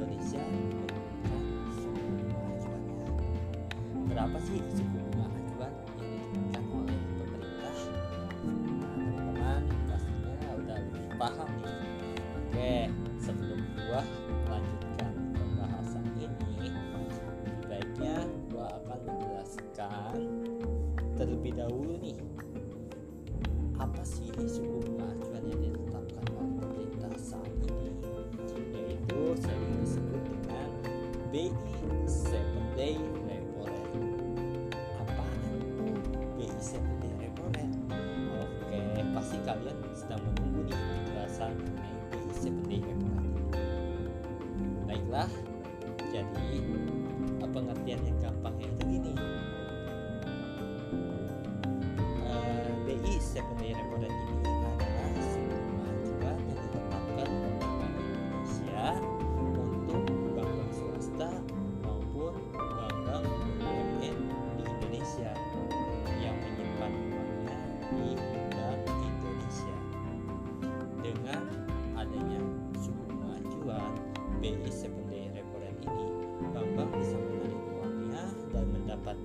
Indonesia menurunkan suku bunga acuannya. Berapa sih suku bunga acuan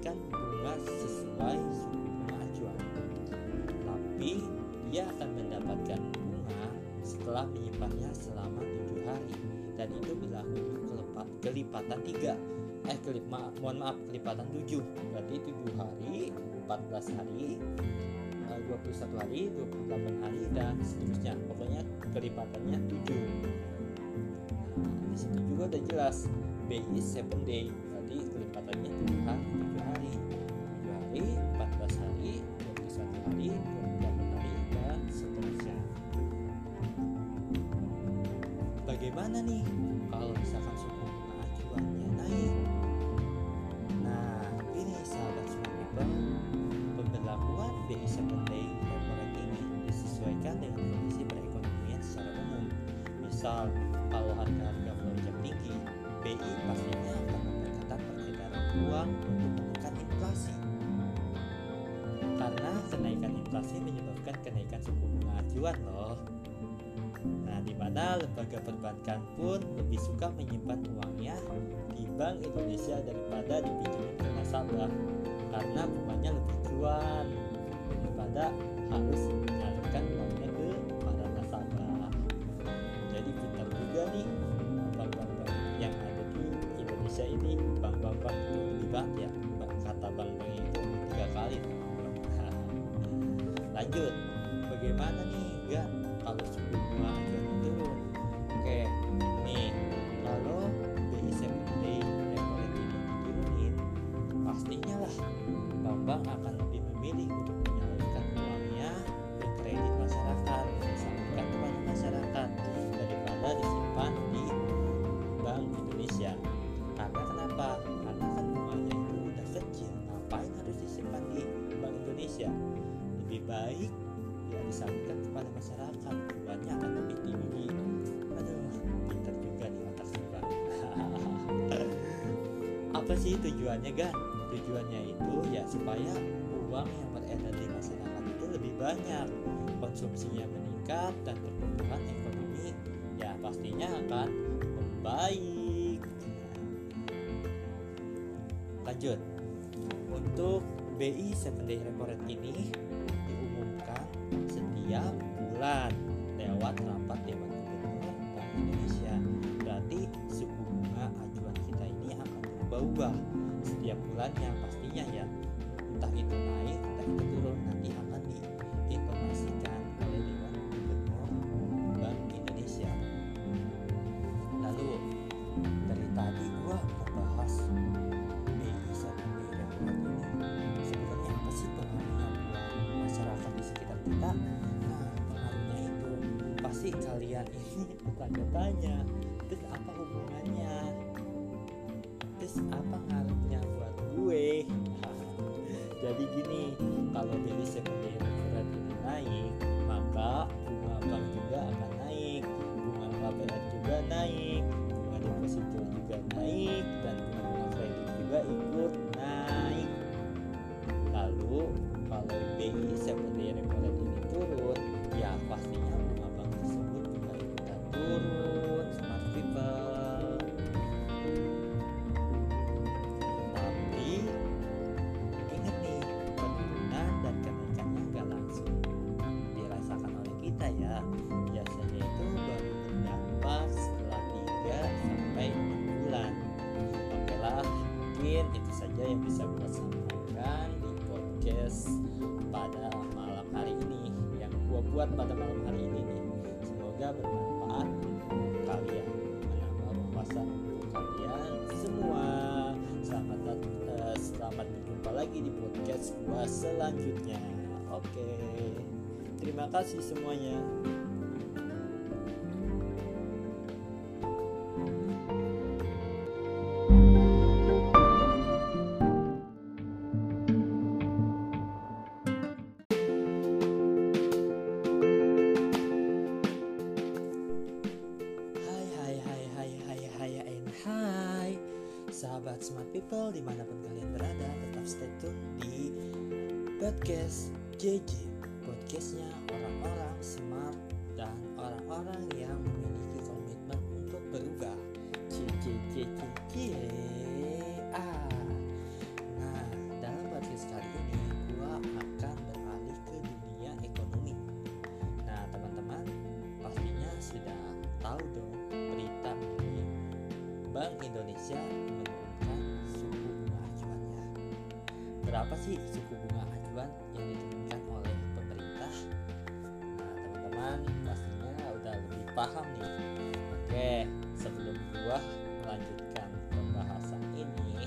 mendapatkan bunga sesuai suku bunga acuan tapi dia akan mendapatkan bunga setelah menyimpannya selama tujuh hari. Dan itu berlaku untuk kelepat, kelipatan tiga. Eh kelip, ma- mohon maaf kelipatan tujuh. Berarti tujuh hari 14 hari eh, 21 hari 28 hari dan seterusnya. Pokoknya kelipatannya 7 nah, di situ juga udah jelas. BI 7 day berarti kelipatannya 7 hari 7 hari. 7 hari 14 hari 21 hari 28 hari dan seterusnya. Bagaimana nih kalau misalkan suku bunga acuannya naik? Nah ini sahabat semua people pemberlakuan BI 7 Day Repo Rate ini disesuaikan dengan kondisi perekonomian secara umum. Misal kalau harga-harga melonjak tinggi BI memperketat peredaran uang untuk menekan inflasi karena kenaikan inflasi menyebabkan kenaikan suku bunga acuan loh. Nah, di mana lembaga perbankan pun lebih suka menyimpan uangnya di Bank Indonesia daripada dipinjemin ke nasabah karena bunganya lebih cuan daripada harus menyalurkan uangnya kata bank-bank itu tiga kali. Lanjut bagaimana nih? Enggak kalau apa sih tujuannya kan tujuannya itu ya supaya uang yang beredar di masyarakat itu lebih banyak. Konsumsinya meningkat dan pertumbuhan ekonomi ya pastinya akan membaik. Lanjut. Untuk BI 7 Day Repo ini diumumkan setiap bulan lewat rapat Dewan bulannya pastinya ya. Entah itu naik, entah itu turun, nanti akan diinformasikan oleh Dewan Gubernur Bank Indonesia. Lalu dari tadi gua membahas BI 7 Day Repo Rate ini sebenarnya apa sih pengaruhnya buat masyarakat di sekitar kita nah pengaruhnya itu pasti kalian ini bertanya-tanya terus apa hubungannya terus apa jadi gini kalau 7 day reference ini naik maka bunga bank juga akan naik bunga KPR juga naik bunga deposito juga naik dan bunga kredit juga ikut naik. Lalu kalau BI 7 day buat pada malam hari ini nih. Semoga bermanfaat untuk kalian. Menambah wawasan untuk kalian semua. Selamat eh, selamat berjumpa lagi di podcast gua selanjutnya. Oke. Terima kasih semuanya podcast JJ Podcastnya orang-orang smart dan orang-orang yang memiliki komitmen untuk berubah ah. Nah dalam podcast kali ini gua akan beralih ke dunia ekonomi Nah teman-teman pastinya sudah tahu dong berita ini Bank Indonesia Berapa sih suku bunga acuan yang diturunkan oleh pemerintah? Nah teman-teman pastinya udah lebih paham nih. Oke sebelum gua melanjutkan pembahasan ini,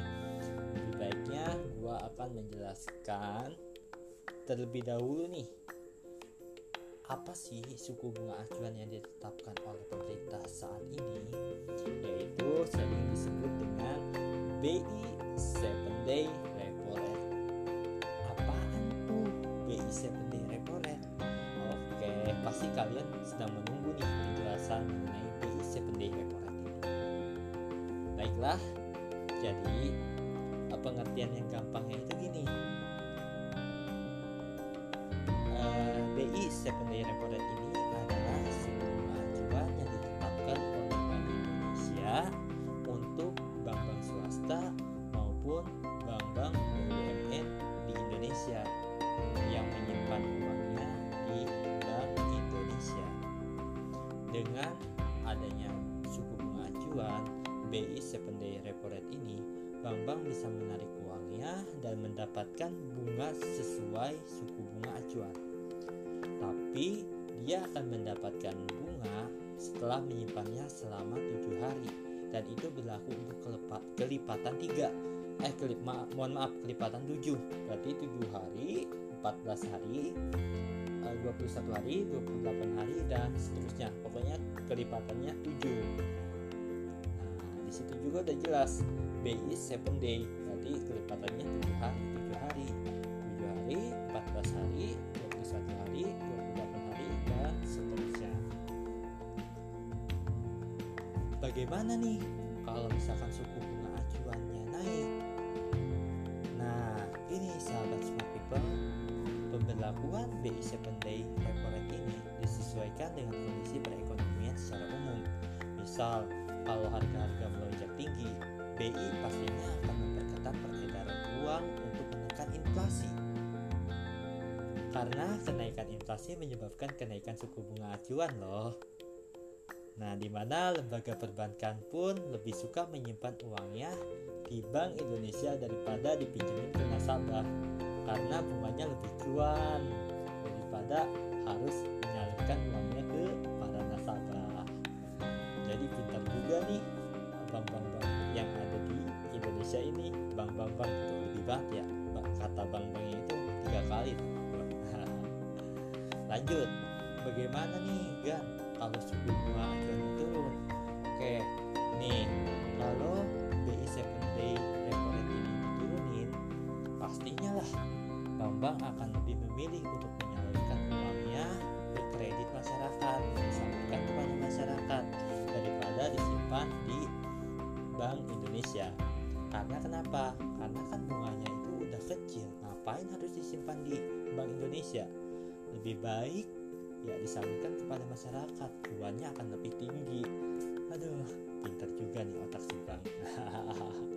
lebih baiknya gua akan menjelaskan terlebih dahulu nih apa sih suku bunga acuan yang ditetapkan oleh pemerintah saat ini pengertian yang gampangnya itu gini. Eh, BI 7 Day Repo Rate ini bank-bank bisa menarik uangnya dan mendapatkan bunga sesuai suku bunga acuan. Tapi dia akan mendapatkan bunga setelah menyimpannya selama tujuh hari dan itu berlaku untuk kelipatan tiga. Eh kelip ma- mohon maaf kelipatan 7 berarti 7 hari 14 hari eh, 21 hari 28 hari dan seterusnya. Pokoknya kelipatannya 7 nah di situ juga udah jelas BI 7 day. Berarti kelipatannya 7 hari 7 hari. 7 hari 14 hari 21 hari 28 hari dan seterusnya. Bagaimana nih kalau misalkan suku bunga acuannya naik? Nah ini sahabat smart people pemberlakuan BI 7 day repo rate ini disesuaikan dengan kondisi perekonomian secara umum. Misal kalau harga-harga melonjak tinggi BI pastinya akan memperketat peredaran uang untuk menekan inflasi. Karena kenaikan inflasi menyebabkan kenaikan suku bunga acuan loh. Nah, di mana lembaga perbankan pun lebih suka menyimpan uangnya di Bank Indonesia daripada dipinjemin ke nasabah. Karena bunganya lebih cuan daripada harus menyalurkan uangnya ke para nasabah. Jadi pintar juga nih bank-bank yang ada di Indonesia ini bank-bank bank itu lebih banyak. Ya kata bank-banknya itu tiga kali. Lanjut bagaimana nih gan? Kalau suku bunga acuan turun oke nih kalau BI 7 day repo rate ini diturunin pastinya lah bank-bank akan lebih memilih untuk menyalurkan uangnya ke kredit masyarakat disampaikan kepada masyarakat daripada disimpan di Bank Indonesia. Karena kenapa? Karena kan bunganya itu udah kecil. Ngapain harus disimpan di Bank Indonesia? Lebih baik ya disalurkan kepada masyarakat. Buahnya akan lebih tinggi. Aduh, pinter juga nih otak si Bang.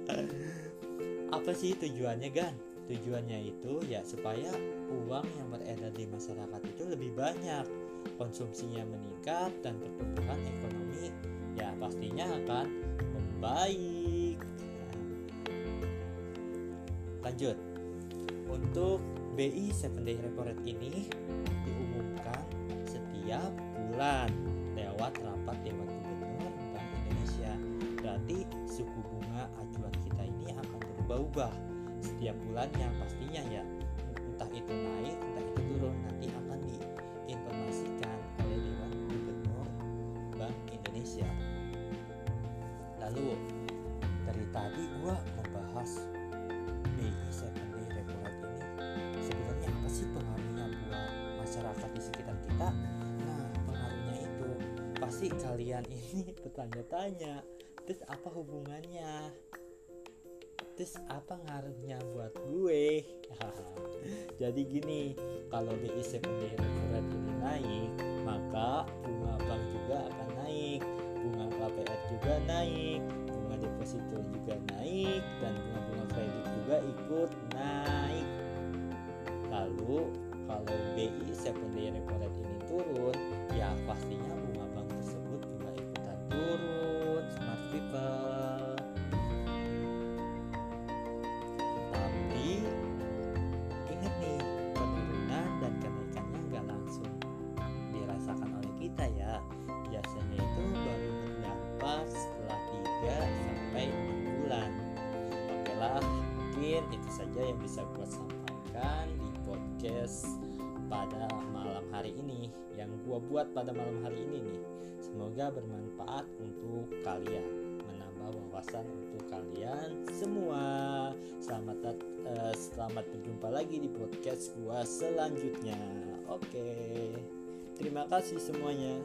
Apa sih tujuannya, Gan? Tujuannya itu ya supaya uang yang beredar di masyarakat itu lebih banyak, konsumsinya meningkat dan pertumbuhan ekonomi ya pastinya akan membaik. Lanjut. Untuk BI 7 day repo rate ini diumumkan setiap bulan lewat rapat Dewan Gubernur Bank Indonesia. Berarti suku bunga acuan kita ini akan berubah-ubah setiap bulannya pastinya ya. Entah itu naik, entah kalian ini bertanya-tanya, terus apa hubungannya? Terus apa ngaruhnya buat gue? Jadi gini, kalau BI 7 day repo rate ini naik, maka bunga bank juga akan naik, bunga KPR juga naik, bunga deposito juga naik, dan bunga-bunga kredit juga ikut naik. Lalu kalau BI 7 day repo ini turun, ya pastinya yang bisa gue sampaikan di podcast pada malam hari ini yang gue buat pada malam hari ini nih. Semoga bermanfaat untuk kalian, menambah wawasan untuk kalian semua. Selamat eh, selamat berjumpa lagi di podcast gua selanjutnya. Oke. Terima kasih semuanya.